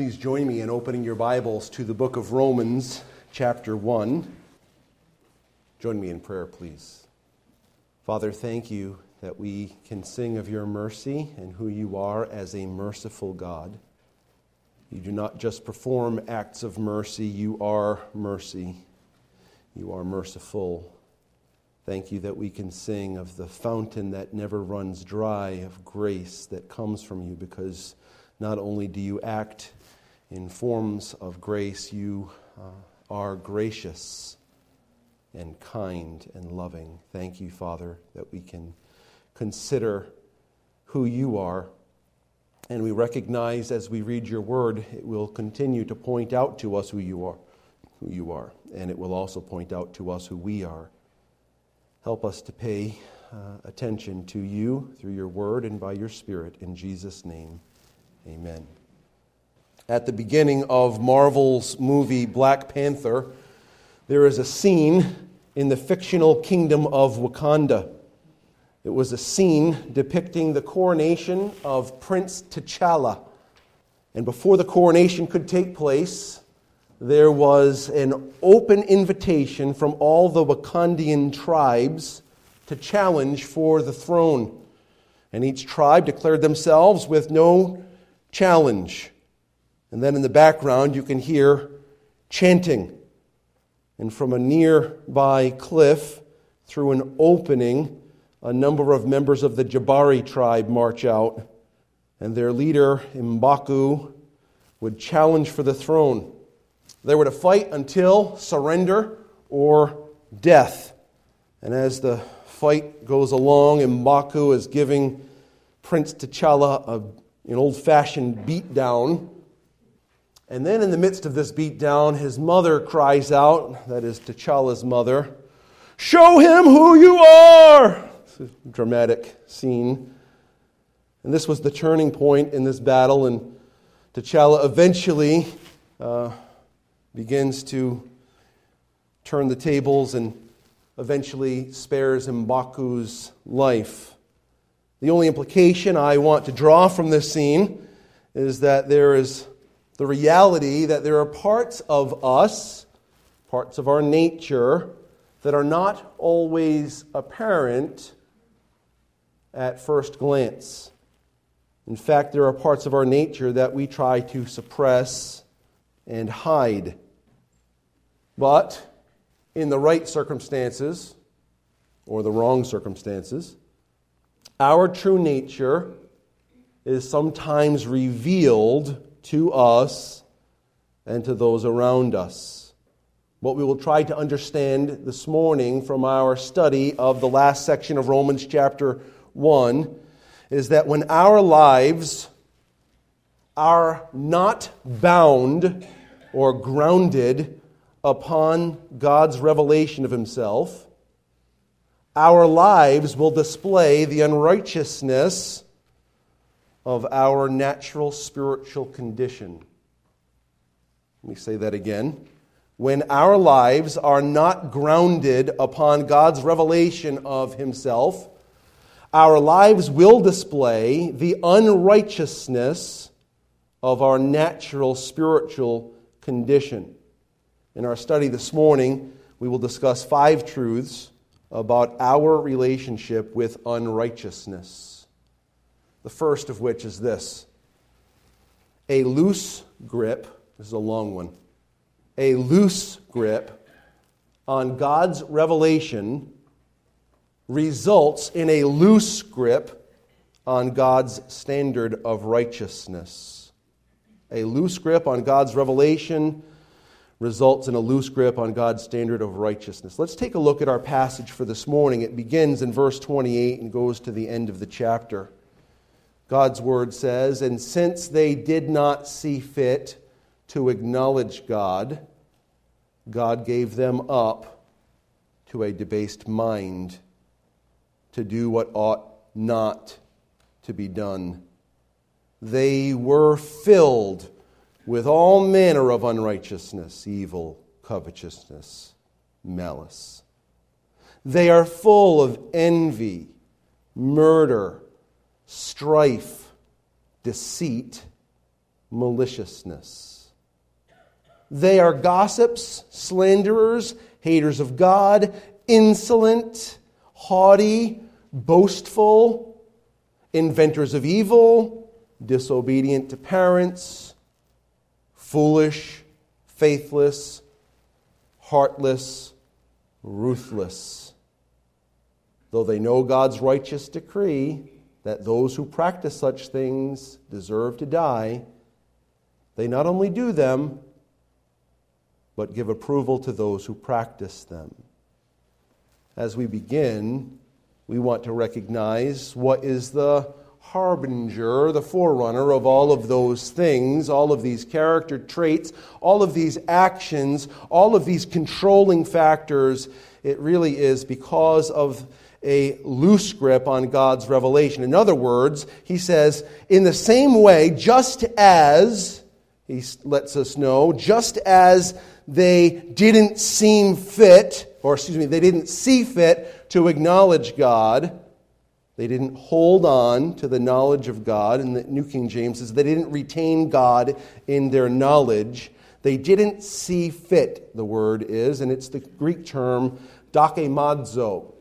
Please join me in opening your Bibles to the book of Romans, chapter 1. Join me in prayer, please. Father, thank you that we can sing of your mercy and who you are as a merciful God. You do not just perform acts of mercy, you are mercy. You are merciful. Thank you that we can sing of the fountain that never runs dry, of grace that comes from you, because not only do you act in forms of grace, you uh, are gracious and kind and loving. Thank you, Father, that we can consider who you are. And we recognize as we read your word, it will continue to point out to us who you are, who you are, and it will also point out to us who we are. Help us to pay uh, attention to you through your word and by your spirit. In Jesus' name, amen. At the beginning of Marvel's movie Black Panther, there is a scene in the fictional kingdom of Wakanda. It was a scene depicting the coronation of Prince T'Challa. And before the coronation could take place, there was an open invitation from all the Wakandian tribes to challenge for the throne. And each tribe declared themselves with no challenge. And then in the background, you can hear chanting. And from a nearby cliff, through an opening, a number of members of the Jabari tribe march out. And their leader, Mbaku, would challenge for the throne. They were to fight until surrender or death. And as the fight goes along, Mbaku is giving Prince T'Challa a, an old fashioned beatdown. And then, in the midst of this beatdown, his mother cries out that is T'Challa's mother Show him who you are! Dramatic scene. And this was the turning point in this battle, and T'Challa eventually. Uh, begins to turn the tables and eventually spares Mbaku's life. The only implication I want to draw from this scene is that there is the reality that there are parts of us, parts of our nature, that are not always apparent at first glance. In fact, there are parts of our nature that we try to suppress and hide. But in the right circumstances, or the wrong circumstances, our true nature is sometimes revealed to us and to those around us. What we will try to understand this morning from our study of the last section of Romans chapter 1 is that when our lives are not bound or grounded upon God's revelation of Himself, our lives will display the unrighteousness of our natural spiritual condition. Let me say that again. When our lives are not grounded upon God's revelation of Himself, our lives will display the unrighteousness of our natural spiritual condition. In our study this morning, we will discuss five truths about our relationship with unrighteousness. The first of which is this a loose grip, this is a long one, a loose grip on God's revelation results in a loose grip on God's standard of righteousness. A loose grip on God's revelation results in a loose grip on God's standard of righteousness. Let's take a look at our passage for this morning. It begins in verse 28 and goes to the end of the chapter. God's word says, And since they did not see fit to acknowledge God, God gave them up to a debased mind to do what ought not to be done they were filled with all manner of unrighteousness, evil, covetousness, malice. They are full of envy, murder, strife, deceit, maliciousness. They are gossips, slanderers, haters of God, insolent, haughty, boastful, inventors of evil, disobedient to parents, foolish, faithless, heartless, ruthless. Though they know God's righteous decree that those who practice such things deserve to die, they not only do them, but give approval to those who practice them. As we begin, we want to recognize what is the harbinger, the forerunner of all of those things, all of these character traits, all of these actions, all of these controlling factors. It really is because of a loose grip on God's revelation. In other words, he says, in the same way, just as, he lets us know, just as they didn't seem fit, or excuse me, they didn't see fit to acknowledge God, they didn't hold on to the knowledge of God. And the New King James says they didn't retain God in their knowledge. They didn't see fit, the word is, and it's the Greek term dokemadzo.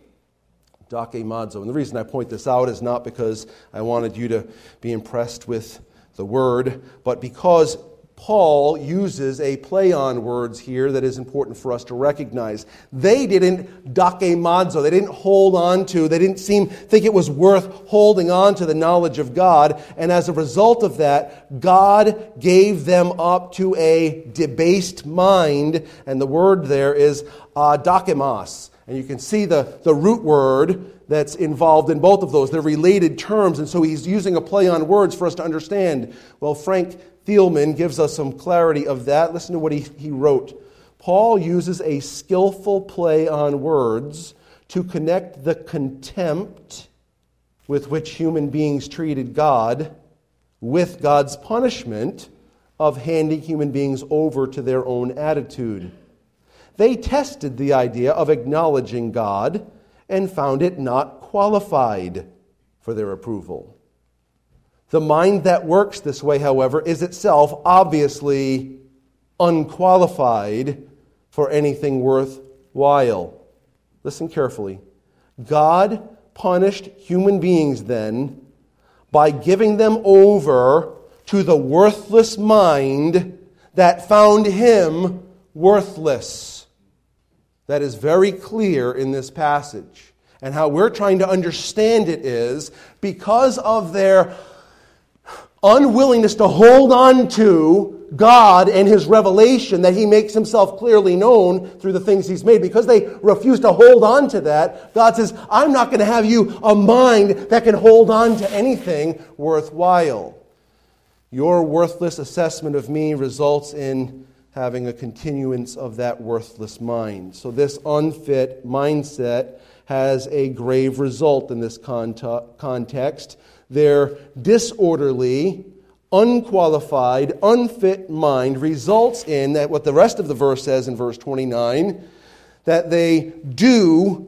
Dokemadzo. And the reason I point this out is not because I wanted you to be impressed with the word, but because Paul uses a play on words here that is important for us to recognize. They didn't dokemadzo, they didn't hold on to, they didn't seem think it was worth holding on to the knowledge of God, and as a result of that, God gave them up to a debased mind, and the word there is uh, dokimos. And you can see the, the root word that's involved in both of those. They're related terms, and so he's using a play on words for us to understand. Well, Frank Thielman gives us some clarity of that. Listen to what he, he wrote. Paul uses a skillful play on words to connect the contempt with which human beings treated God with God's punishment of handing human beings over to their own attitude. They tested the idea of acknowledging God and found it not qualified for their approval. The mind that works this way, however, is itself obviously unqualified for anything worthwhile. Listen carefully. God punished human beings then by giving them over to the worthless mind that found him worthless. That is very clear in this passage. And how we're trying to understand it is because of their unwillingness to hold on to God and His revelation that He makes Himself clearly known through the things He's made. Because they refuse to hold on to that, God says, I'm not going to have you a mind that can hold on to anything worthwhile. Your worthless assessment of me results in having a continuance of that worthless mind. So, this unfit mindset has a grave result in this context their disorderly, unqualified, unfit mind results in that what the rest of the verse says in verse 29 that they do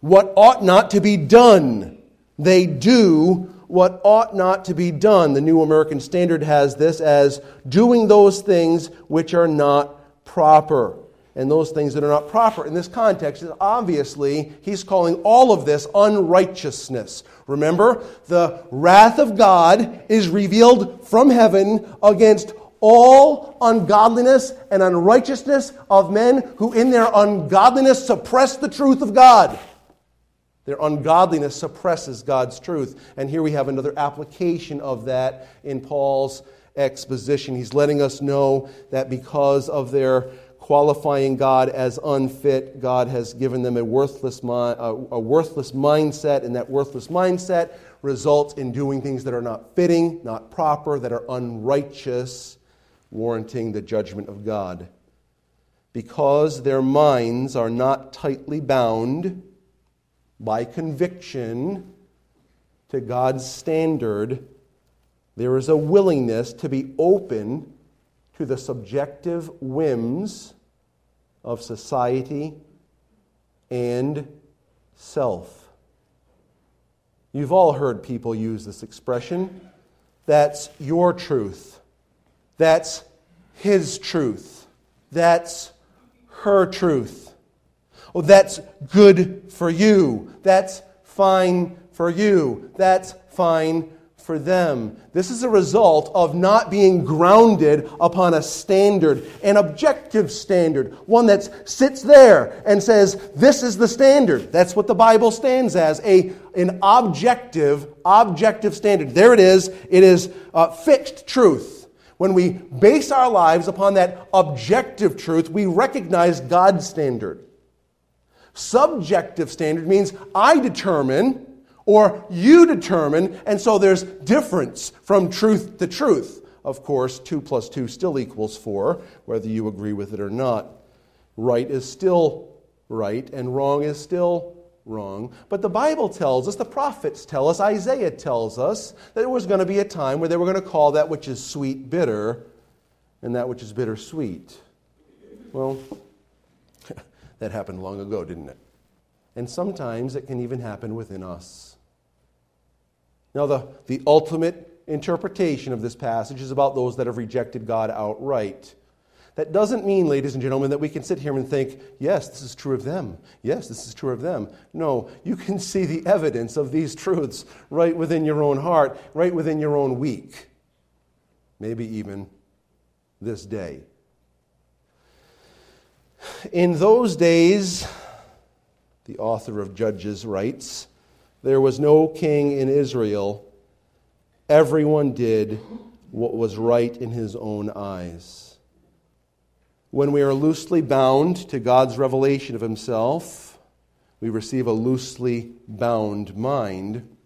what ought not to be done. They do what ought not to be done. The New American Standard has this as doing those things which are not proper and those things that are not proper. In this context, is obviously, he's calling all of this unrighteousness. Remember, the wrath of God is revealed from heaven against all ungodliness and unrighteousness of men who, in their ungodliness, suppress the truth of God. Their ungodliness suppresses God's truth. And here we have another application of that in Paul's exposition. He's letting us know that because of their qualifying God as unfit. God has given them a worthless, a worthless mindset, and that worthless mindset results in doing things that are not fitting, not proper, that are unrighteous, warranting the judgment of God. Because their minds are not tightly bound by conviction to God's standard, there is a willingness to be open to the subjective whims of society and self. You've all heard people use this expression. That's your truth. That's his truth. That's her truth. Oh, that's good for you. That's fine for you. That's fine for them. This is a result of not being grounded upon a standard, an objective standard, one that sits there and says, This is the standard. That's what the Bible stands as a, an objective, objective standard. There it is. It is uh, fixed truth. When we base our lives upon that objective truth, we recognize God's standard. Subjective standard means I determine or you determine, and so there's difference from truth to truth. Of course, 2 plus 2 still equals 4, whether you agree with it or not. Right is still right, and wrong is still wrong. But the Bible tells us, the prophets tell us, Isaiah tells us, that there was going to be a time where they were going to call that which is sweet bitter, and that which is bitter sweet. Well, that happened long ago, didn't it? And sometimes it can even happen within us. Now, the, the ultimate interpretation of this passage is about those that have rejected God outright. That doesn't mean, ladies and gentlemen, that we can sit here and think, yes, this is true of them. Yes, this is true of them. No, you can see the evidence of these truths right within your own heart, right within your own week, maybe even this day. In those days, the author of Judges writes, there was no king in Israel. Everyone did what was right in his own eyes. When we are loosely bound to God's revelation of himself, we receive a loosely bound mind,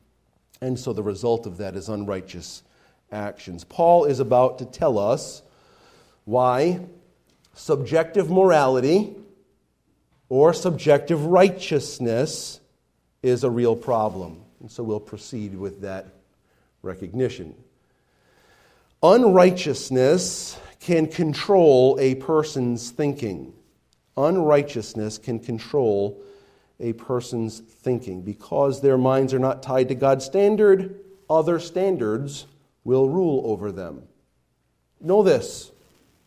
and so the result of that is unrighteous actions. Paul is about to tell us why subjective morality or subjective righteousness is a real problem. And so we'll proceed with that recognition. Unrighteousness can control a person's thinking. Unrighteousness can control a person's thinking. Because their minds are not tied to God's standard, other standards will rule over them. Know this,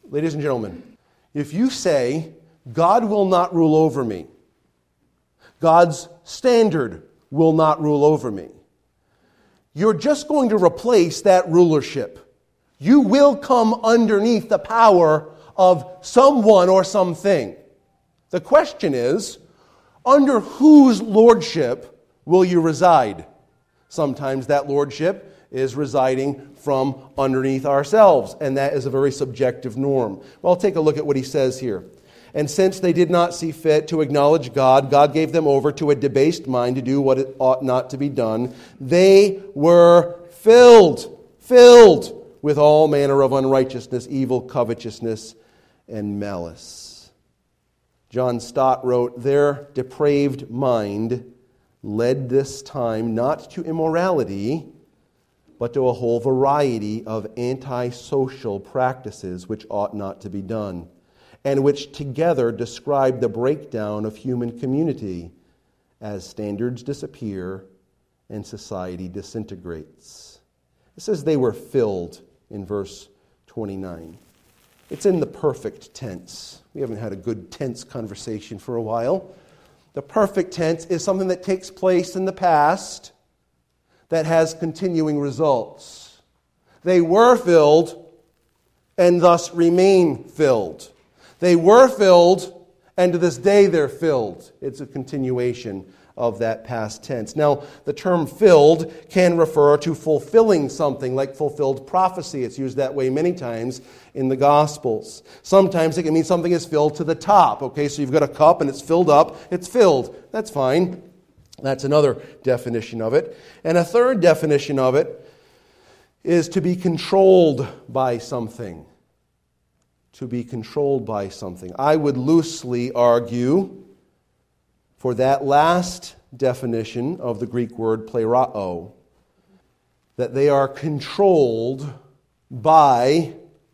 ladies and gentlemen. If you say, God will not rule over me, God's standard will not rule over me. You're just going to replace that rulership. You will come underneath the power of someone or something. The question is under whose lordship will you reside? Sometimes that lordship is residing from underneath ourselves, and that is a very subjective norm. Well, take a look at what he says here. And since they did not see fit to acknowledge God, God gave them over to a debased mind to do what it ought not to be done. They were filled, filled with all manner of unrighteousness, evil, covetousness, and malice. John Stott wrote, Their depraved mind led this time not to immorality, but to a whole variety of antisocial practices which ought not to be done and which together describe the breakdown of human community as standards disappear and society disintegrates. It says they were filled in verse 29. It's in the perfect tense. We haven't had a good tense conversation for a while. The perfect tense is something that takes place in the past that has continuing results. They were filled and thus remain filled. They were filled, and to this day they're filled. It's a continuation of that past tense. Now, the term filled can refer to fulfilling something, like fulfilled prophecy. It's used that way many times in the Gospels. Sometimes it can mean something is filled to the top. Okay, so you've got a cup and it's filled up, it's filled. That's fine. That's another definition of it. And a third definition of it is to be controlled by something to be controlled by something. I would loosely argue for that last definition of the Greek word plerao that they are controlled by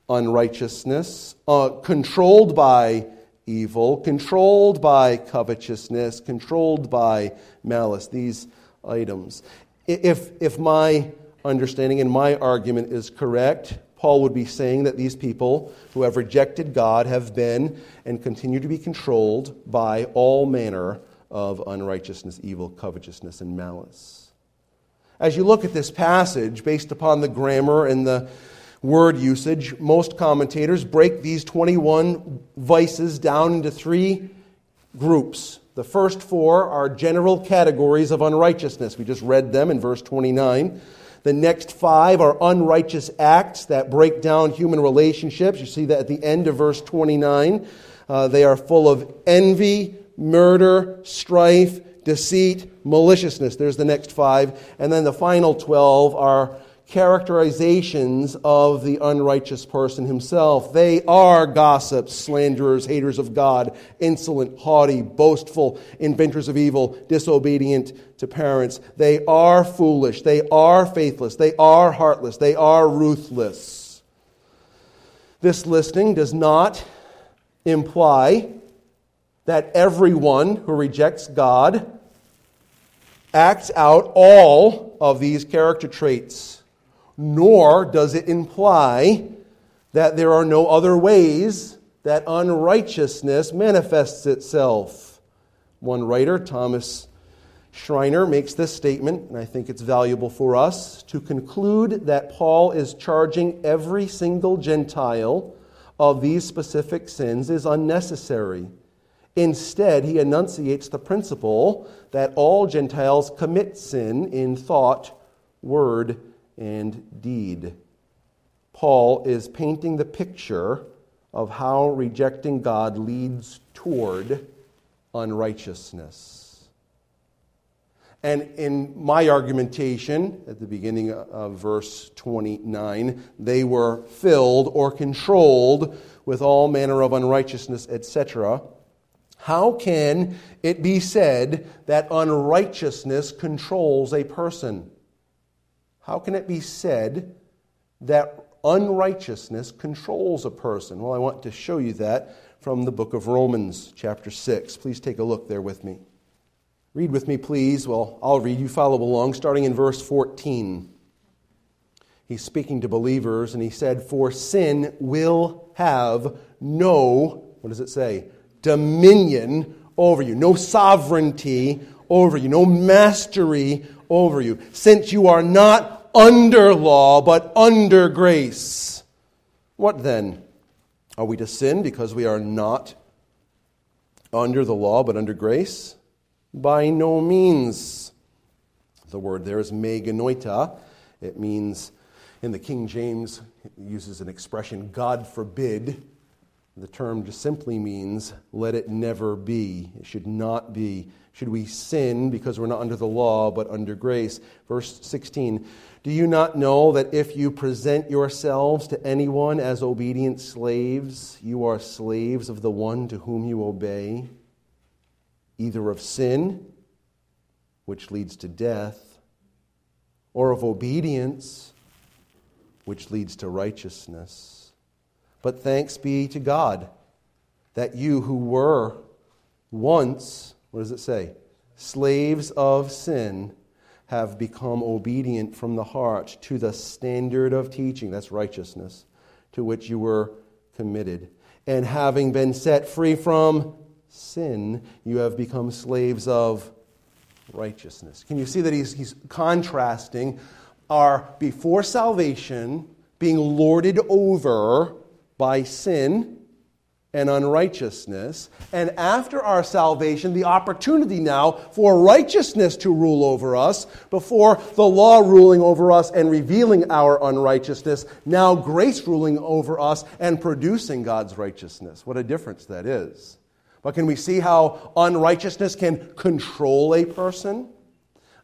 unrighteousness, uh, controlled by evil, controlled by covetousness, controlled by malice. These items. If, if my understanding and my argument is correct, Paul would be saying that these people who have rejected God have been and continue to be controlled by all manner of unrighteousness, evil, covetousness, and malice. As you look at this passage, based upon the grammar and the word usage, most commentators break these 21 vices down into three groups. The first four are general categories of unrighteousness. We just read them in verse 29. The next five are unrighteous acts that break down human relationships. You see that at the end of verse 29. Uh, they are full of envy, murder, strife, deceit, maliciousness. There's the next five. And then the final 12 are characterizations of the unrighteous person himself. They are gossips, slanderers, haters of God, insolent, haughty, boastful, inventors of evil, disobedient to parents. They are foolish. They are faithless. They are heartless. They are ruthless. This listing does not imply that everyone who rejects God acts out all of these character traits nor does it imply that there are no other ways that unrighteousness manifests itself. One writer, Thomas Schreiner, makes this statement, and I think it's valuable for us to conclude that Paul is charging every single Gentile of these specific sins is unnecessary. Instead, he enunciates the principle that all Gentiles commit sin in thought, word, and deed. Paul is painting the picture of how rejecting God leads toward unrighteousness. And in my argumentation at the beginning of verse 29, they were filled or controlled with all manner of unrighteousness, etc. How can it be said that unrighteousness controls a person? How can it be said that unrighteousness controls a person? Well, I want to show you that from the book of Romans, chapter 6. Please take a look there with me. Read with me, please. Well, I'll read. You follow along, starting in verse 14. He's speaking to believers, and he said, For sin will have no, what does it say? Dominion over you, no sovereignty over you, no mastery over you, since you are not under law, but under grace. What then? Are we to sin because we are not under the law, but under grace? By no means. The word there is me genoito. It means, in the King James, it uses an expression, God forbid. The term just simply means, let it never be. It should not be. Should we sin because we're not under the law, but under grace? Verse 16 Do you not know that if you present yourselves to anyone as obedient slaves, you are slaves of the one to whom you obey, either of sin, which leads to death, or of obedience, which leads to righteousness? But thanks be to God that you who were once what does it say? Slaves of sin have become obedient from the heart to the standard of teaching, that's righteousness, to which you were committed. And having been set free from sin, you have become slaves of righteousness. Can you see that he's, he's contrasting our before salvation being lorded over by sin? and unrighteousness. And after our salvation, the opportunity now for righteousness to rule over us, before the law ruling over us and revealing our unrighteousness, now grace ruling over us and producing God's righteousness. What a difference that is. But can we see how unrighteousness can control a person?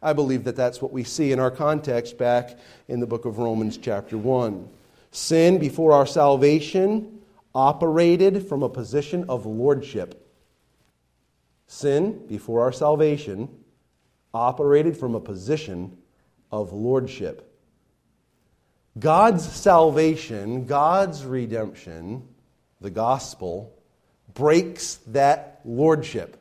I believe that that's what we see in our context back in the book of Romans, chapter 1. Sin before our salvation operated from a position of lordship. Sin, before our salvation, operated from a position of lordship. God's salvation, God's redemption, the gospel, breaks that lordship.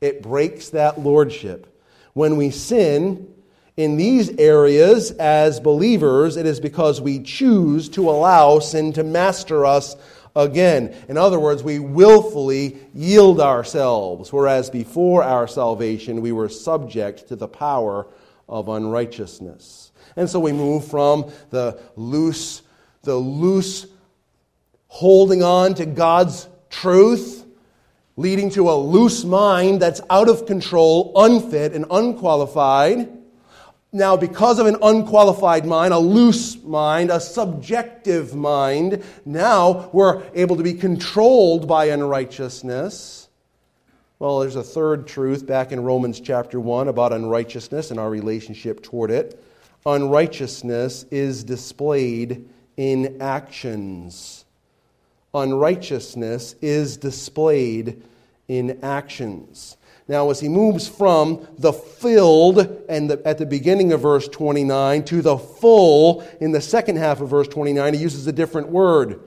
It breaks that lordship. When we sin, In these areas, as believers, it is because we choose to allow sin to master us again. In other words, we willfully yield ourselves, whereas before our salvation we were subject to the power of unrighteousness. And so we move from the loose, the loose holding on to God's truth, leading to a loose mind that's out of control, unfit, and unqualified now, because of an unqualified mind, a loose mind, a subjective mind, now we're able to be controlled by unrighteousness. Well, there's a third truth back in Romans chapter 1 about unrighteousness and our relationship toward it. Unrighteousness is displayed in actions. Unrighteousness is displayed in actions. Now, as he moves from the filled and the, at the beginning of verse 29 to the full in the second half of verse 29, he uses a different word.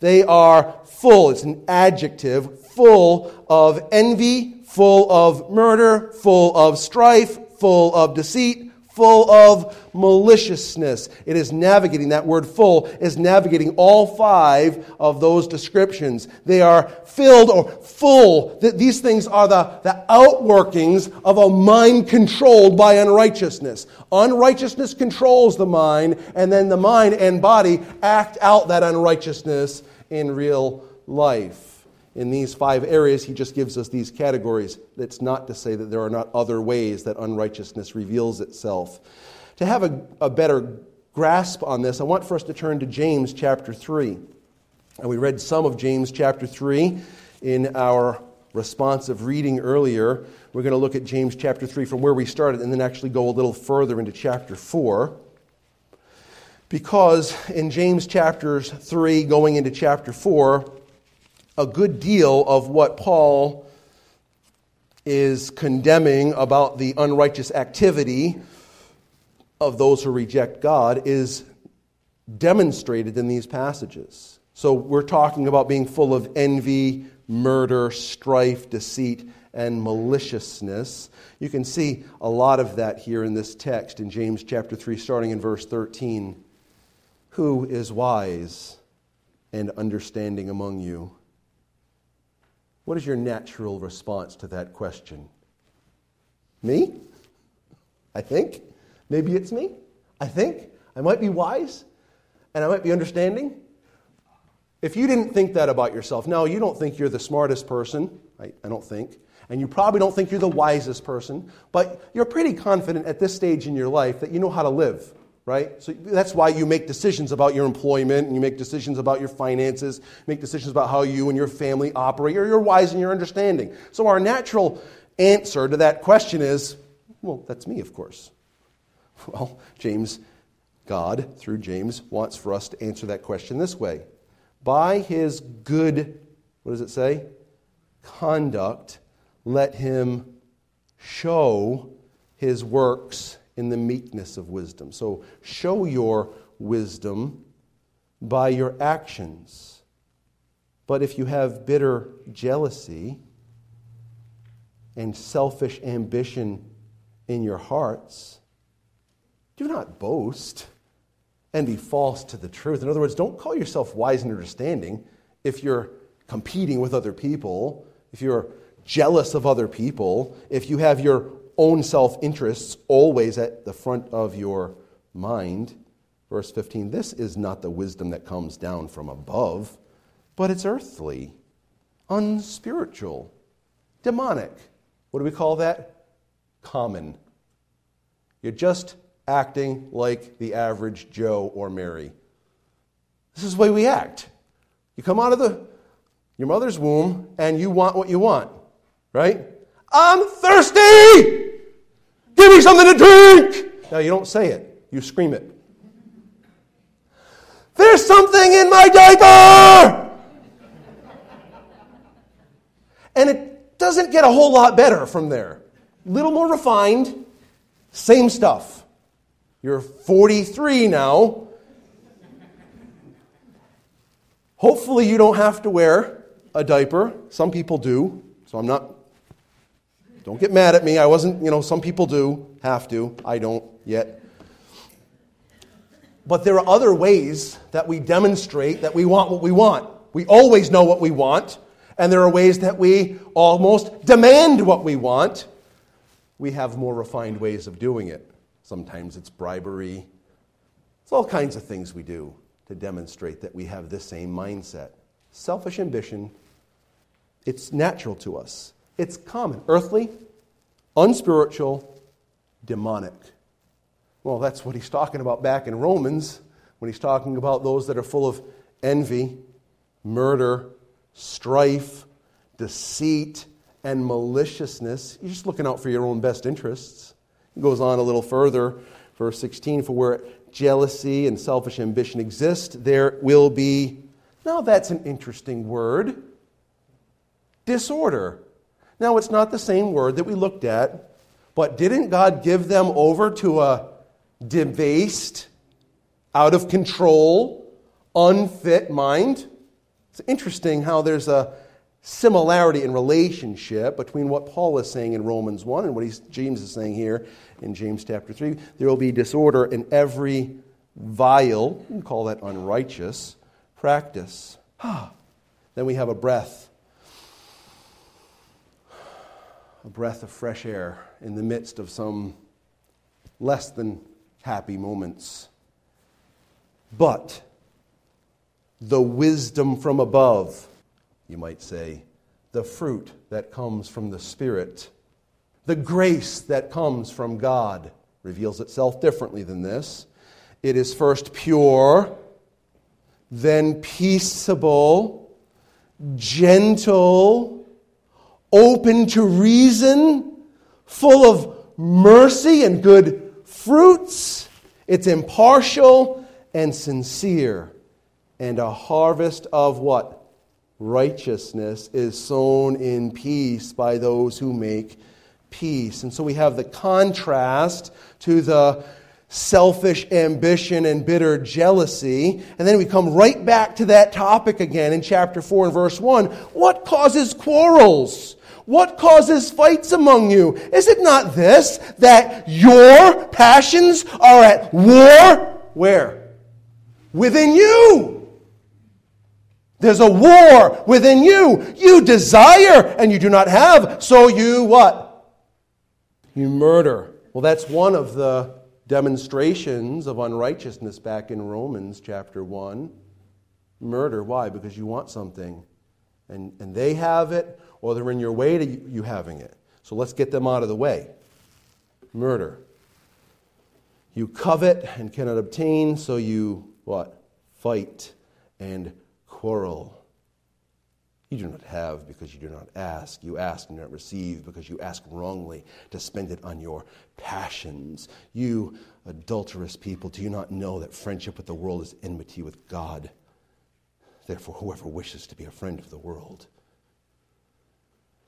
They are full, it's an adjective, full of envy, full of murder, full of strife, full of deceit, full of maliciousness. It is navigating, that word full is navigating all five of those descriptions. They are filled or full. These things are the, the outworkings of a mind controlled by unrighteousness. Unrighteousness controls the mind, and then the mind and body act out that unrighteousness in real life in these five areas, he just gives us these categories. That's not to say that there are not other ways that unrighteousness reveals itself. To have a, a better grasp on this, I want for us to turn to James chapter 3. And we read some of James chapter 3 in our responsive reading earlier. We're going to look at James chapter 3 from where we started and then actually go a little further into chapter 4. Because in James chapters 3, going into chapter 4, a good deal of what Paul is condemning about the unrighteous activity of those who reject God is demonstrated in these passages. So we're talking about being full of envy, murder, strife, deceit, and maliciousness. You can see a lot of that here in this text in James chapter 3, starting in verse 13. Who is wise and understanding among you? What is your natural response to that question? Me? I think. Maybe it's me. I think. I might be wise and I might be understanding. If you didn't think that about yourself, no, you don't think you're the smartest person. I, I don't think. And you probably don't think you're the wisest person, but you're pretty confident at this stage in your life that you know how to live right? So that's why you make decisions about your employment and you make decisions about your finances, make decisions about how you and your family operate. You're, you're wise in your understanding. So our natural answer to that question is, well, that's me, of course. Well, James, God, through James, wants for us to answer that question this way. By his good, what does it say? Conduct, let him show his works in the meekness of wisdom. So show your wisdom by your actions. But if you have bitter jealousy and selfish ambition in your hearts, do not boast and be false to the truth. In other words, don't call yourself wise and understanding if you're competing with other people, if you're jealous of other people, if you have your own self interests always at the front of your mind. Verse 15 This is not the wisdom that comes down from above, but it's earthly, unspiritual, demonic. What do we call that? Common. You're just acting like the average Joe or Mary. This is the way we act. You come out of the, your mother's womb and you want what you want, right? I'm thirsty! Give me something to drink! Now, you don't say it, you scream it. There's something in my diaper! And it doesn't get a whole lot better from there. Little more refined, same stuff. You're 43 now. Hopefully, you don't have to wear a diaper. Some people do, so I'm not don't get mad at me. I wasn't, you know, some people do have to. I don't. yet. But there are other ways that we demonstrate that we want what we want. We always know what we want, and there are ways that we almost demand what we want. We have more refined ways of doing it. Sometimes it's bribery. It's all kinds of things we do to demonstrate that we have the same mindset. Selfish ambition, it's natural to us. It's common, earthly, unspiritual, demonic. Well, that's what he's talking about back in Romans when he's talking about those that are full of envy, murder, strife, deceit, and maliciousness. You're just looking out for your own best interests. He goes on a little further, verse 16 For where jealousy and selfish ambition exist, there will be. Now, that's an interesting word disorder. Now, it's not the same word that we looked at, but didn't God give them over to a debased, out of control, unfit mind? It's interesting how there's a similarity in relationship between what Paul is saying in Romans 1 and what James is saying here in James chapter 3. There will be disorder in every vile, can call that unrighteous, practice. then we have a breath a breath of fresh air in the midst of some less than happy moments. But the wisdom from above, you might say, the fruit that comes from the Spirit, the grace that comes from God reveals itself differently than this. It is first pure, then peaceable, gentle open to reason, full of mercy and good fruits. It's impartial and sincere. And a harvest of what? Righteousness is sown in peace by those who make peace. And so we have the contrast to the selfish ambition and bitter jealousy. And then we come right back to that topic again in chapter 4 and verse 1. What causes quarrels? What causes fights among you? Is it not this, that your passions are at war? Where? Within you. There's a war within you. You desire and you do not have, so you what? You murder. Well, that's one of the demonstrations of unrighteousness back in Romans chapter 1. Murder. Why? Because you want something and, and they have it, or they're in your way to you having it. So let's get them out of the way. Murder. You covet and cannot obtain, so you what? Fight and quarrel. You do not have because you do not ask. You ask and do not receive because you ask wrongly to spend it on your passions. You adulterous people, do you not know that friendship with the world is enmity with God? Therefore, whoever wishes to be a friend of the world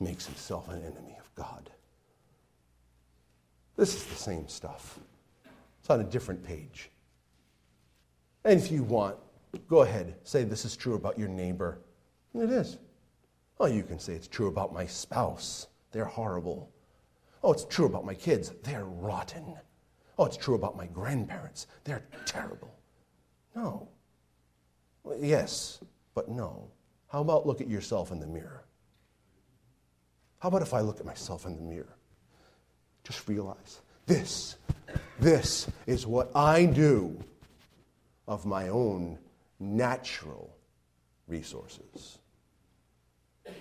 makes himself an enemy of God. This is the same stuff. It's on a different page. And if you want, go ahead, say this is true about your neighbor. It is. Oh, you can say it's true about my spouse. They're horrible. Oh, it's true about my kids. They're rotten. Oh, it's true about my grandparents. They're terrible. No. Yes, but no. How about look at yourself in the mirror? How about if I look at myself in the mirror? Just realize this, this is what I do of my own natural resources.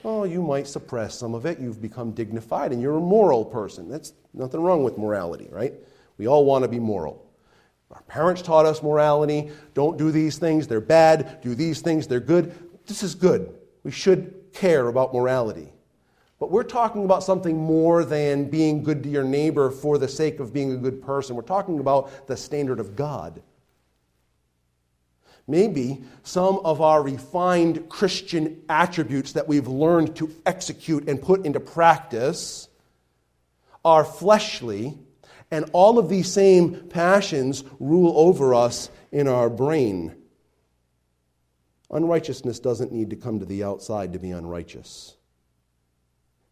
Oh, you might suppress some of it. You've become dignified and you're a moral person. That's nothing wrong with morality, right? We all want to be moral. Our parents taught us morality. Don't do these things, they're bad. Do these things, they're good. This is good. We should care about morality. But we're talking about something more than being good to your neighbor for the sake of being a good person. We're talking about the standard of God. Maybe some of our refined Christian attributes that we've learned to execute and put into practice are fleshly and all of these same passions rule over us in our brain. Unrighteousness doesn't need to come to the outside to be unrighteous.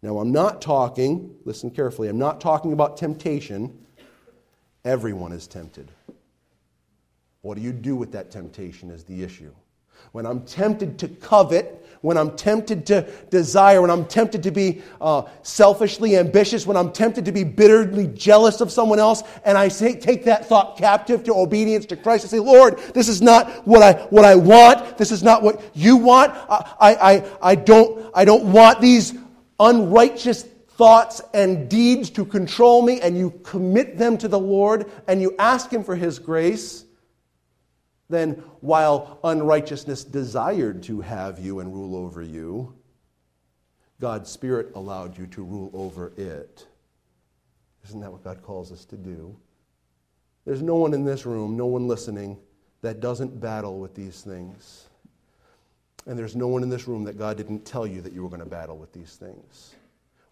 Now, I'm not talking, listen carefully, I'm not talking about temptation Everyone is tempted. What do you do with that temptation is the issue. When I'm tempted to covet, when I'm tempted to desire, when I'm tempted to be uh, selfishly ambitious, when I'm tempted to be bitterly jealous of someone else, and I say, take that thought captive to obedience to Christ and say, Lord, this is not what I, what I want. This is not what you want. I, I, I, don't, I don't want these unrighteous thoughts and deeds to control me, and you commit them to the Lord, and you ask Him for His grace then while unrighteousness desired to have you and rule over you, God's Spirit allowed you to rule over it. Isn't that what God calls us to do? There's no one in this room, no one listening, that doesn't battle with these things. And there's no one in this room that God didn't tell you that you were going to battle with these things.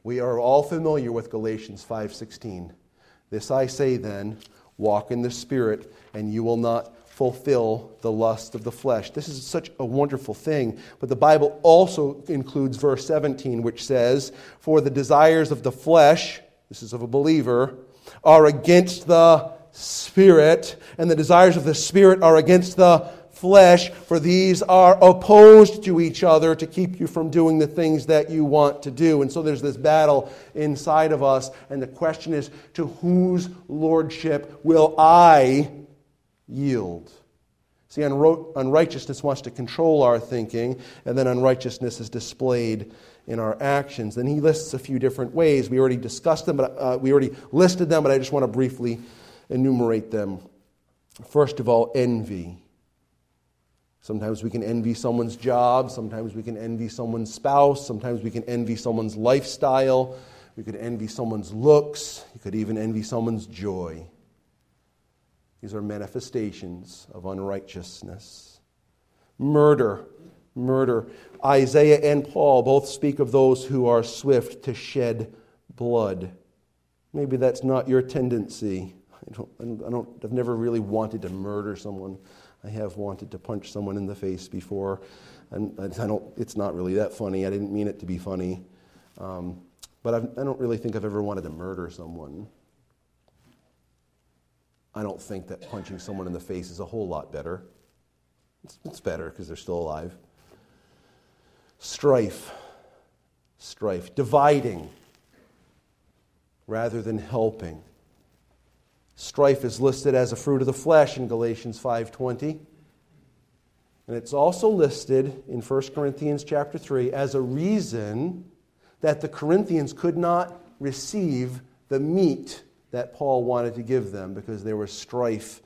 We are all familiar with Galatians 5:16. This I say then, walk in the spirit and you will not fulfill the lust of the flesh. This is such a wonderful thing. But the Bible also includes verse 17, which says, For the desires of the flesh, this is of a believer, are against the Spirit, and the desires of the Spirit are against the flesh, for these are opposed to each other to keep you from doing the things that you want to do. And so there's this battle inside of us, and the question is to whose lordship will I yield. See, unrighteousness wants to control our thinking, and then unrighteousness is displayed in our actions. Then he lists a few different ways. We already discussed them, but uh, we already listed them, but I just want to briefly enumerate them. First of all, envy. Sometimes we can envy someone's job, sometimes we can envy someone's spouse, sometimes we can envy someone's lifestyle, we could envy someone's looks, you could even envy someone's joy. These are manifestations of unrighteousness. Murder. Murder. Isaiah and Paul both speak of those who are swift to shed blood. Maybe that's not your tendency. I don't, I don't, I've never really wanted to murder someone. I have wanted to punch someone in the face before. And I don't, it's not really that funny. I didn't mean it to be funny. Um, but I've, I do not really think I've ever wanted to murder someone. I don't think that punching someone in the face is a whole lot better. It's, it's better because they're still alive. Strife, strife, dividing rather than helping. Strife is listed as a fruit of the flesh in Galatians 5:20. And it's also listed in 1 Corinthians chapter 3 as a reason that the Corinthians could not receive the meat that Paul wanted to give them because there was strife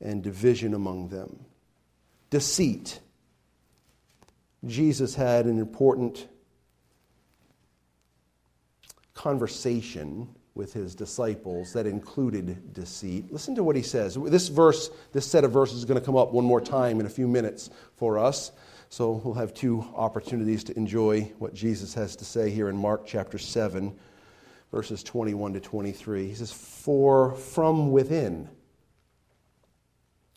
and division among them. Deceit. Jesus had an important conversation with his disciples that included deceit. Listen to what he says. This verse, this set of verses is going to come up one more time in a few minutes for us. So we'll have two opportunities to enjoy what Jesus has to say here in Mark chapter 7 verses 21 to 23. He says, For from within,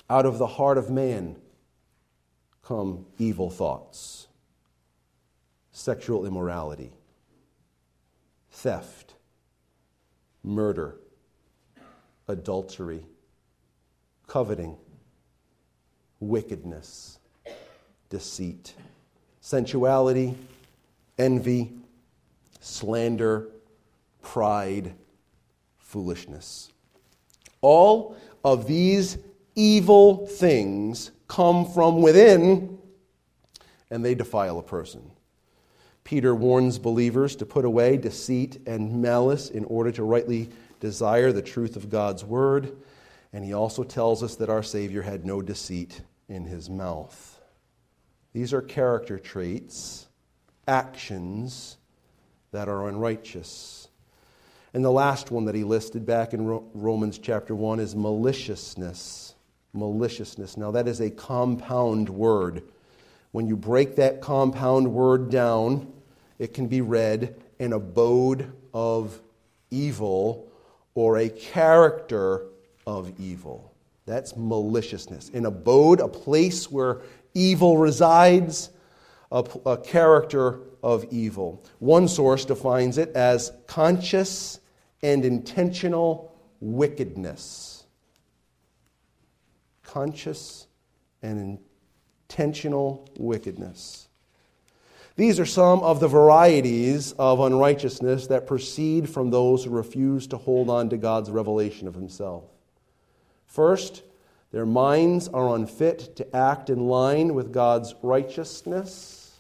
out of the heart of man, come evil thoughts, sexual immorality, theft, murder, adultery, coveting, wickedness, deceit, sensuality, envy, slander pride, foolishness. All of these evil things come from within and they defile a person. Peter warns believers to put away deceit and malice in order to rightly desire the truth of God's word. And he also tells us that our Savior had no deceit in his mouth. These are character traits, actions that are unrighteous. And the last one that he listed back in Romans chapter 1 is maliciousness. Maliciousness. Now, that is a compound word. When you break that compound word down, it can be read an abode of evil or a character of evil. That's maliciousness. An abode, a place where evil resides, a, a character of evil. One source defines it as conscious and intentional wickedness. Conscious and intentional wickedness. These are some of the varieties of unrighteousness that proceed from those who refuse to hold on to God's revelation of Himself. First, their minds are unfit to act in line with God's righteousness.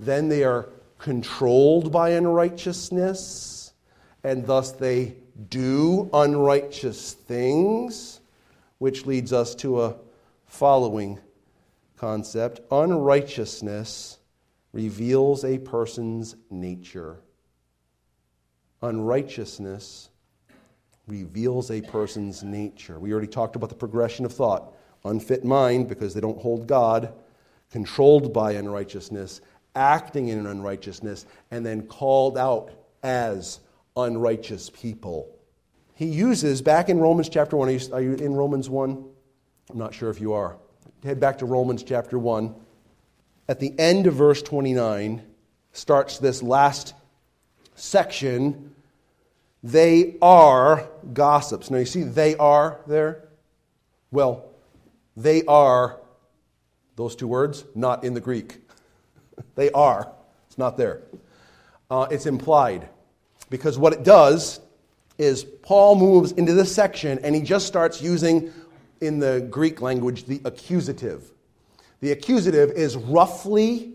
Then they are controlled by unrighteousness, and thus they do unrighteous things, which leads us to a following concept unrighteousness reveals a person's nature. Unrighteousness reveals a person's nature. We already talked about the progression of thought unfit mind because they don't hold God, controlled by unrighteousness, acting in unrighteousness, and then called out as unrighteous people. He uses, back in Romans chapter 1, are you in Romans 1? I'm not sure if you are. Head back to Romans chapter 1. At the end of verse 29 starts this last section. They are gossips. Now you see, they are there? Well, they are, those two words, not in the Greek. they are. It's not there. Uh, it's implied. Because what it does is Paul moves into this section and he just starts using, in the Greek language, the accusative. The accusative is roughly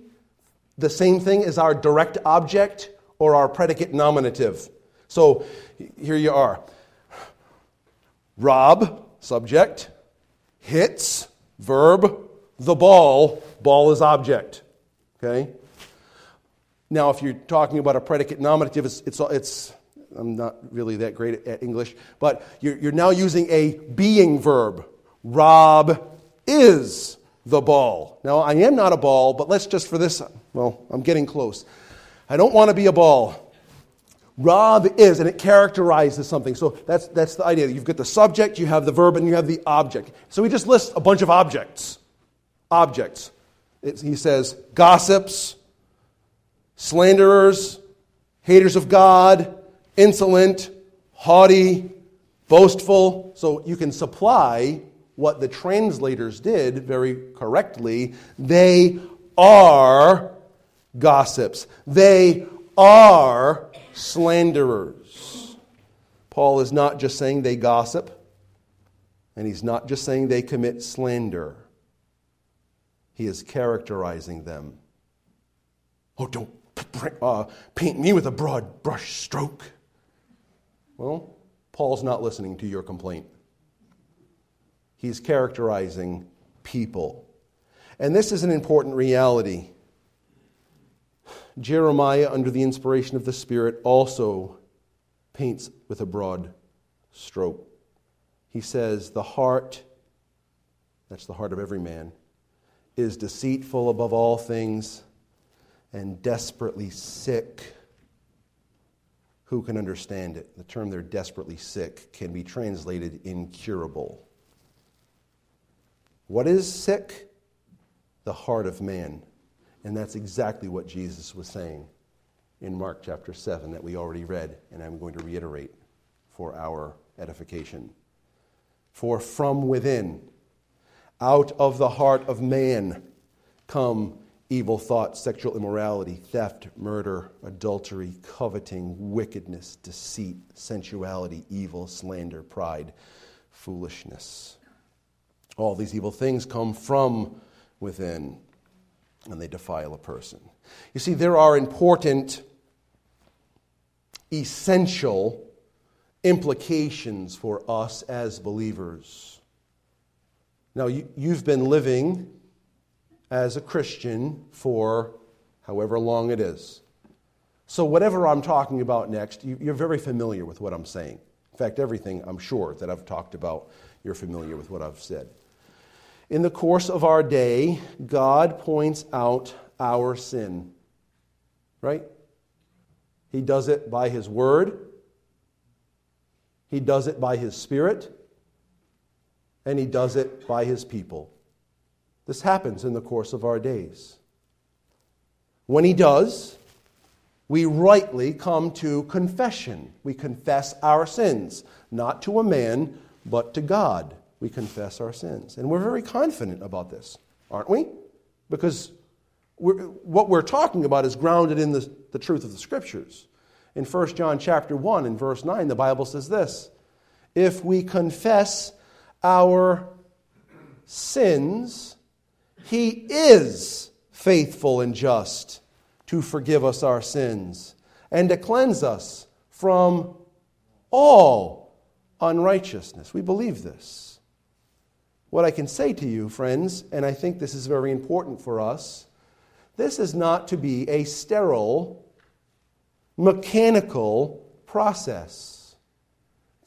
the same thing as our direct object or our predicate nominative. So here you are Rob, subject, hits, verb, the ball, ball is object. Okay? Now, if you're talking about a predicate nominative, it's, it's, it's I'm not really that great at English, but you're, you're now using a being verb. Rob is the ball. Now, I am not a ball, but let's just for this, well, I'm getting close. I don't want to be a ball. Rob is, and it characterizes something. So that's, that's the idea. You've got the subject, you have the verb, and you have the object. So we just list a bunch of objects. Objects. He says gossips, slanderers, haters of God, insolent, haughty, boastful. So you can supply what the translators did very correctly. They are gossips. They are slanderers. Paul is not just saying they gossip, and he's not just saying they commit slander. He is characterizing them. Oh, don't uh, paint me with a broad brush stroke. Well, Paul's not listening to your complaint. He's characterizing people. And this is an important reality. Jeremiah, under the inspiration of the Spirit, also paints with a broad stroke. He says, The heart, that's the heart of every man, is deceitful above all things and desperately sick. Who can understand it? The term they're desperately sick can be translated incurable. What is sick? The heart of man. And that's exactly what Jesus was saying in Mark chapter 7 that we already read, and I'm going to reiterate for our edification. For from within, out of the heart of man, come evil thoughts, sexual immorality, theft, murder, adultery, coveting, wickedness, deceit, sensuality, evil, slander, pride, foolishness. All these evil things come from within and they defile a person. You see, there are important, essential implications for us as believers. Now, you, have been living as a Christian for however long it is. So, whatever I'm talking about next, you, you're very familiar with what I'm saying. In fact, everything I'm sure that I've talked about, you're familiar with what I've said. In the course of our day, God points out our sin. Right? He does it by His Word, He does it by His Spirit, and He does it by His people. This happens in the course of our days. When He does, we rightly come to confession. We confess our sins, not to a man, but to God. We confess our sins. And we're very confident about this, aren't we? Because we're, what we're talking about is grounded in the, the truth of the Scriptures. In 1 John chapter 1 and verse 9, the Bible says this If we confess our sins, he is faithful and just to forgive us our sins and to cleanse us from all unrighteousness. We believe this. What I can say to you, friends, and I think this is very important for us, this is not to be a sterile, mechanical process.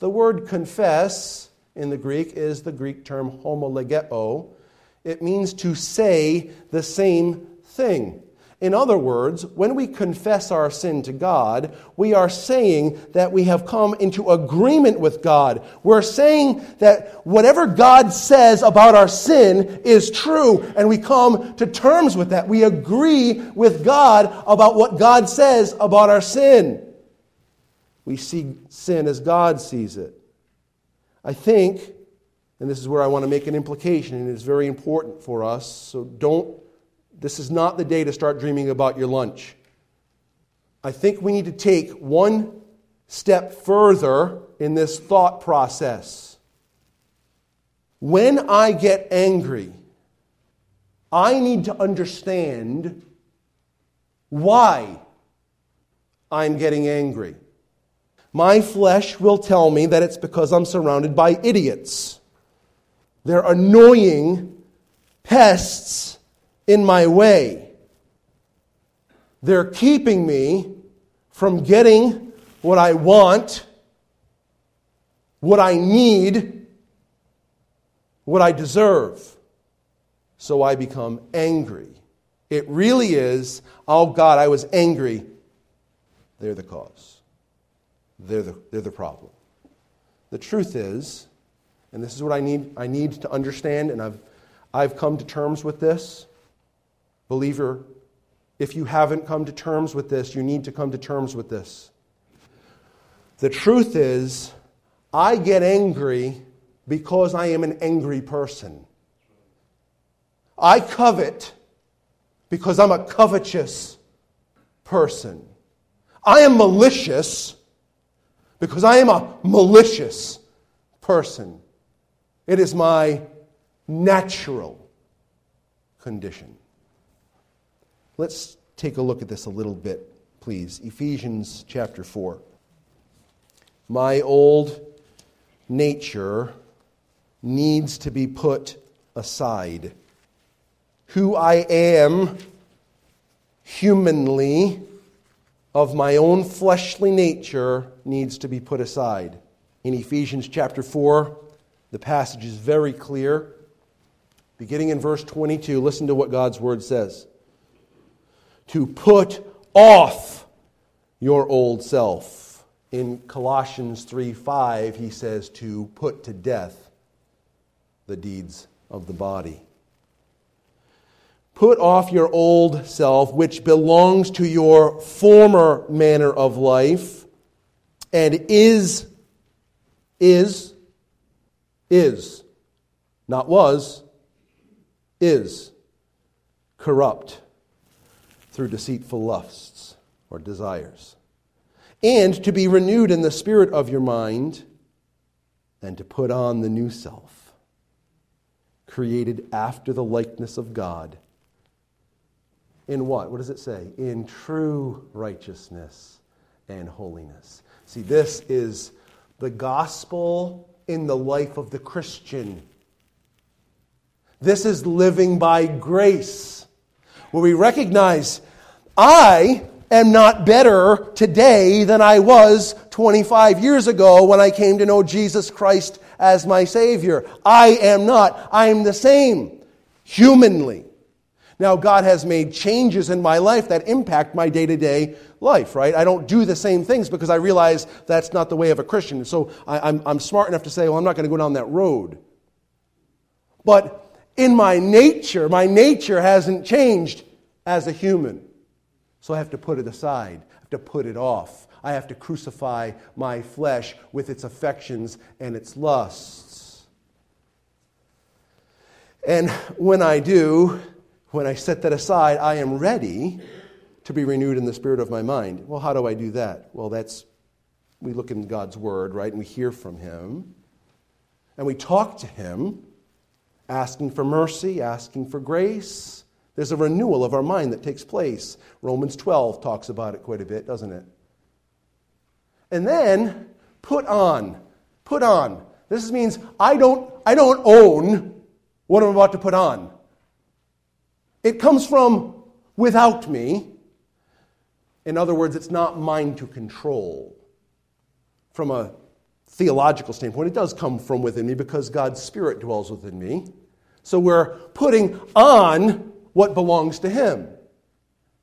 The word confess in the Greek is the Greek term homologeo. It means to say the same thing. In other words, when we confess our sin to God, we are saying that we have come into agreement with God. We're saying that whatever God says about our sin is true, and we come to terms with that. We agree with God about what God says about our sin. We see sin as God sees it. I think, and this is where I want to make an implication, and it's very important for us, so don't this is not the day to start dreaming about your lunch. I think we need to take one step further in this thought process. When I get angry, I need to understand why I'm getting angry. My flesh will tell me that it's because I'm surrounded by idiots. They're annoying pests in my way. They're keeping me from getting what I want, what I need, what I deserve. So I become angry. It really is, oh God, I was angry. They're the cause. They're the, they're the problem. The truth is, and this is what I need, I need to understand, and I've, I've come to terms with this. Believer, if you haven't come to terms with this, you need to come to terms with this. The truth is, I get angry because I am an angry person. I covet because I'm a covetous person. I am malicious because I am a malicious person. It is my natural condition. Let's take a look at this a little bit, please. Ephesians chapter 4. My old nature needs to be put aside. Who I am humanly, of my own fleshly nature, needs to be put aside. In Ephesians chapter 4, the passage is very clear. Beginning in verse 22, listen to what God's word says to put off your old self. In Colossians 3 5, he says to put to death the deeds of the body. Put off your old self, which belongs to your former manner of life and is, is, is, not was, is corrupt through deceitful lusts or desires, and to be renewed in the spirit of your mind, and to put on the new self, created after the likeness of God. In what? What does it say? In true righteousness and holiness. See, this is the gospel in the life of the Christian. This is living by grace where we recognize I am not better today than I was 25 years ago when I came to know Jesus Christ as my Savior. I am not. I am the same humanly. Now, God has made changes in my life that impact my day to day life, right? I don't do the same things because I realize that's not the way of a Christian. So I, am smart enough to say, well, I'm not going to go down that road. But in my nature, my nature hasn't changed as a human. So I have to put it aside, I have to put it off. I have to crucify my flesh with its affections and its lusts. And when I do, when I set that aside, I am ready to be renewed in the spirit of my mind. Well, how do I do that? Well, that's we look in God's word, right? And we hear from him. And we talk to him, asking for mercy, asking for grace. There's a renewal of our mind that takes place. Romans 12 talks about it quite a bit, doesn't it? And then put on. Put on. This means I don't, I don't own what I'm about to put on. It comes from without me. In other words, it's not mine to control. From a theological standpoint, it does come from within me because God's Spirit dwells within me. So we're putting on what belongs to Him.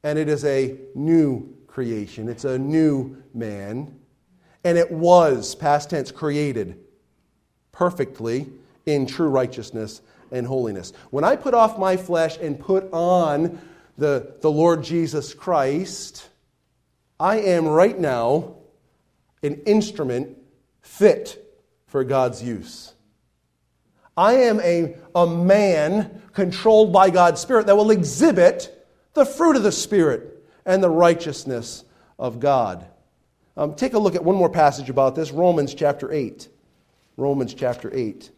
And it is a new creation, it's a new man. And it was, past tense, created perfectly in true righteousness and holiness. When I put off my flesh and put on the, the Lord Jesus Christ, I am right now an instrument fit for God's use. I am a, a man controlled by God's Spirit that will exhibit the fruit of the Spirit and the righteousness of God. Um, take a look at one more passage about this Romans chapter 8. Romans chapter 8.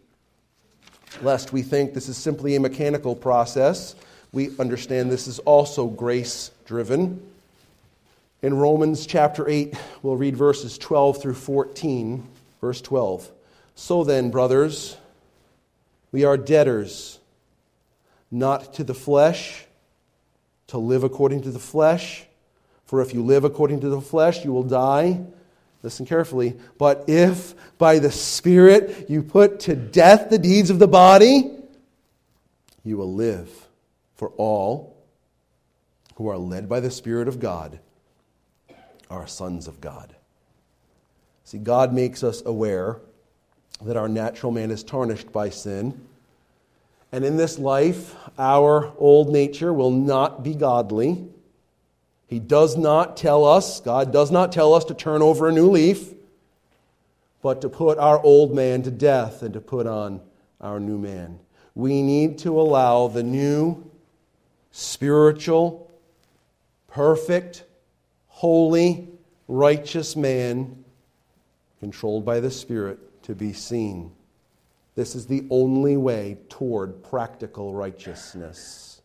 Lest we think this is simply a mechanical process, we understand this is also grace driven. In Romans chapter 8, we'll read verses 12 through 14. Verse 12. So then, brothers, we are debtors, not to the flesh, to live according to the flesh. For if you live according to the flesh, you will die. Listen carefully. But if by the Spirit you put to death the deeds of the body, you will live. For all who are led by the Spirit of God are sons of God. See, God makes us aware that our natural man is tarnished by sin. And in this life, our old nature will not be godly. He does not tell us, God does not tell us to turn over a new leaf, but to put our old man to death and to put on our new man. We need to allow the new, spiritual, perfect, holy, righteous man, controlled by the Spirit, to be seen. This is the only way toward practical righteousness.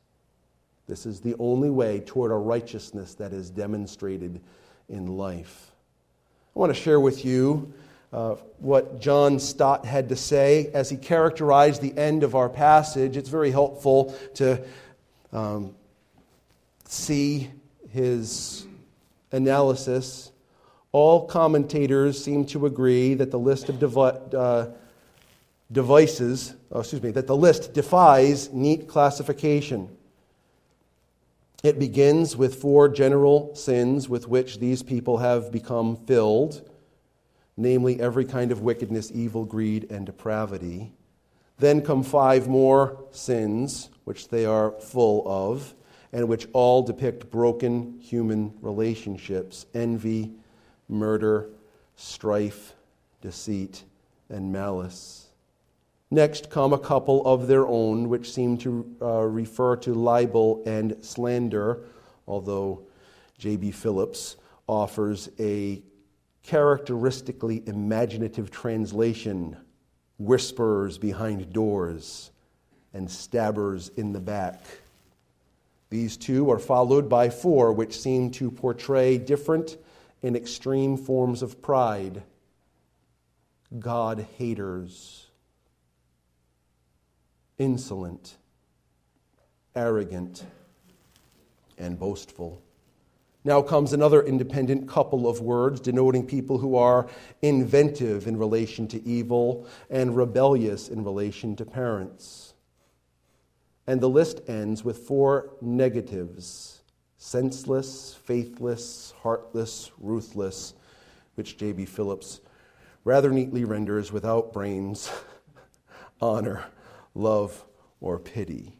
This is the only way toward a righteousness that is demonstrated in life. I want to share with you uh, what John Stott had to say as he characterized the end of our passage. It's very helpful to um, see his analysis, all commentators seem to agree that the list of devi- uh, devices, oh, excuse me, that the list defies neat classification. It begins with four general sins with which these people have become filled, namely every kind of wickedness, evil, greed, and depravity. Then come five more sins, which they are full of and which all depict broken human relationships envy, murder, strife, deceit, and malice. Next come a couple of their own, which seem to uh, refer to libel and slander, although J.B. Phillips offers a characteristically imaginative translation whisperers behind doors and stabbers in the back. These two are followed by four, which seem to portray different and extreme forms of pride God haters, insolent, arrogant, and boastful. Now comes another independent couple of words denoting people who are inventive in relation to evil and rebellious in relation to parents. And the list ends with four negatives senseless, faithless, heartless, ruthless, which J.B. Phillips rather neatly renders without brains, honor, love, or pity.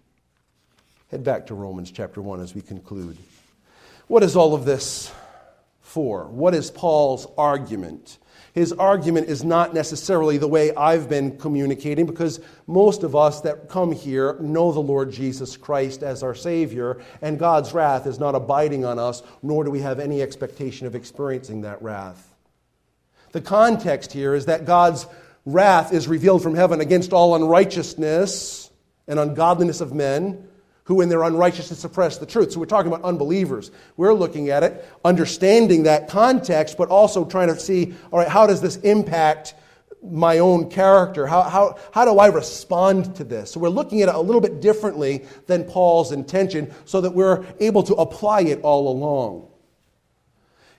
Head back to Romans chapter 1 as we conclude. What is all of this for? What is Paul's argument? His argument is not necessarily the way I've been communicating because most of us that come here know the Lord Jesus Christ as our Savior, and God's wrath is not abiding on us, nor do we have any expectation of experiencing that wrath. The context here is that God's wrath is revealed from heaven against all unrighteousness and ungodliness of men who in their unrighteousness suppress the truth. So we're talking about unbelievers. We're looking at it, understanding that context, but also trying to see, all right, how does this impact my own character? How, how, how do I respond to this? So we're looking at it a little bit differently than Paul's intention so that we're able to apply it all along.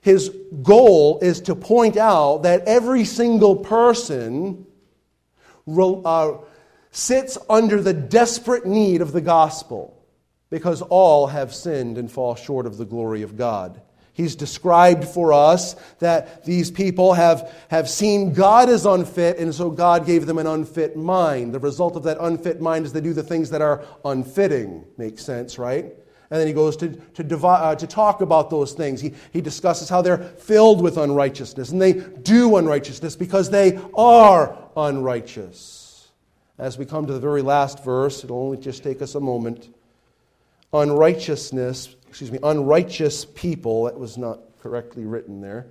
His goal is to point out that every single person uh, sits under the desperate need of the gospel because all have sinned and fall short of the glory of God. He's described for us that these people have, have seen God as unfit, and so God gave them an unfit mind. The result of that unfit mind is they do the things that are unfitting. Makes sense, right? And then he goes to, to, uh, to talk about those things. He, he discusses how they're filled with unrighteousness, and they do unrighteousness because they are unrighteous. As we come to the very last verse, it'll only just take us a moment unrighteousness, excuse me, unrighteous people, that was not correctly written there.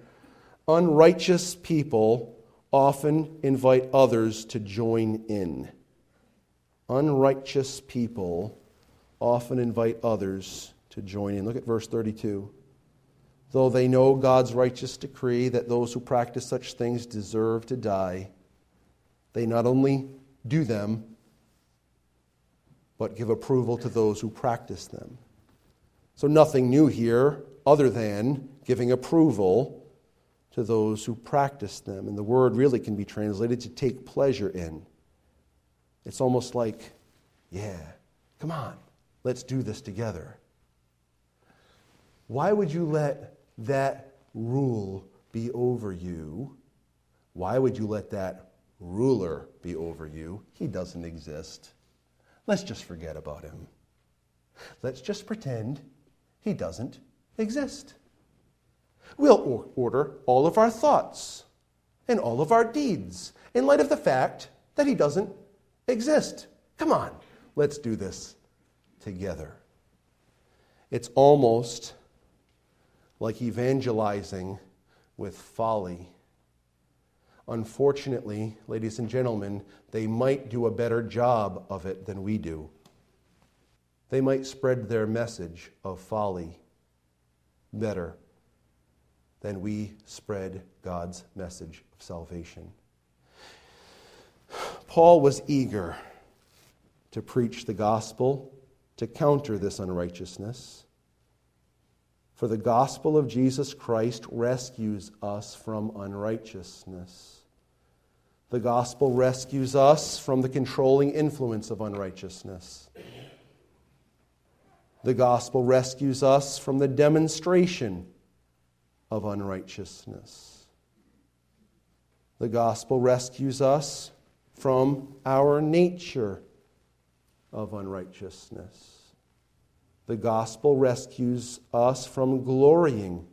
Unrighteous people often invite others to join in. Unrighteous people often invite others to join in. Look at verse 32. Though they know God's righteous decree that those who practice such things deserve to die, they not only do them, but give approval to those who practice them. So, nothing new here other than giving approval to those who practice them. And the word really can be translated to take pleasure in. It's almost like, yeah, come on, let's do this together. Why would you let that rule be over you? Why would you let that ruler be over you? He doesn't exist. Let's just forget about him. Let's just pretend he doesn't exist. We'll order all of our thoughts and all of our deeds in light of the fact that he doesn't exist. Come on, let's do this together. It's almost like evangelizing with folly. Unfortunately, ladies and gentlemen, they might do a better job of it than we do. They might spread their message of folly better than we spread God's message of salvation. Paul was eager to preach the gospel to counter this unrighteousness. For the gospel of Jesus Christ rescues us from unrighteousness. The gospel rescues us from the controlling influence of unrighteousness. The gospel rescues us from the demonstration of unrighteousness. The gospel rescues us from our nature of unrighteousness. The gospel rescues us from glorying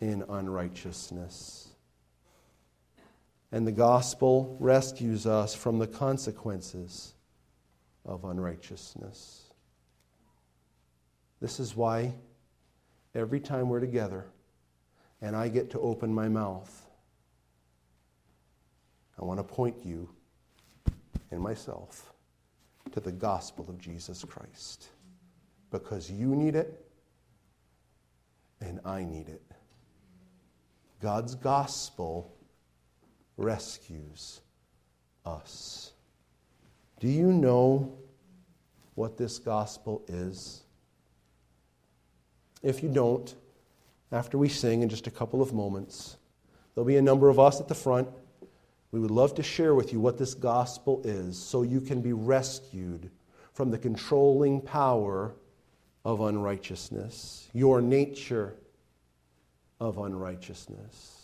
in unrighteousness. And the gospel rescues us from the consequences of unrighteousness. This is why every time we're together and I get to open my mouth, I want to point you and myself to the gospel of Jesus Christ. Because you need it and I need it. God's gospel rescues us. Do you know what this gospel is? If you don't, after we sing in just a couple of moments, there'll be a number of us at the front. We would love to share with you what this gospel is so you can be rescued from the controlling power of unrighteousness, your nature of unrighteousness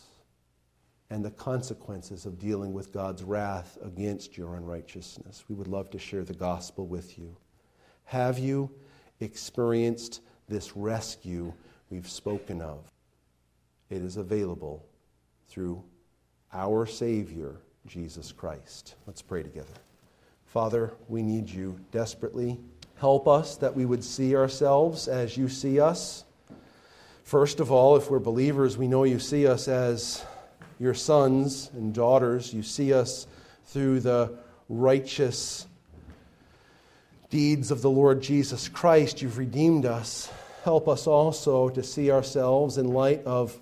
and the consequences of dealing with God's wrath against your unrighteousness. We would love to share the gospel with you. Have you experienced this rescue we've spoken of. It is available through our Savior, Jesus Christ. Let's pray together. Father, we need you desperately. Help us that we would see ourselves as you see us. First of all, if we're believers, we know you see us as your sons and daughters. You see us through the righteous deeds of the Lord Jesus Christ. You've redeemed us. Help us also to see ourselves in light of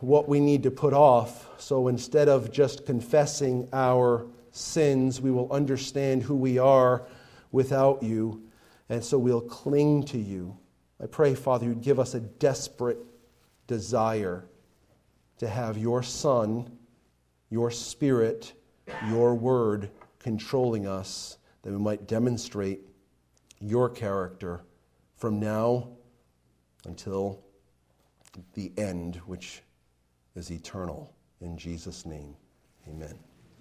what we need to put off. So instead of just confessing our sins, we will understand who we are without you, and so we'll cling to you. I pray, Father, you'd give us a desperate desire to have your Son, your Spirit, your Word controlling us, that we might demonstrate your character from now until the end, which is eternal. In Jesus' name, amen.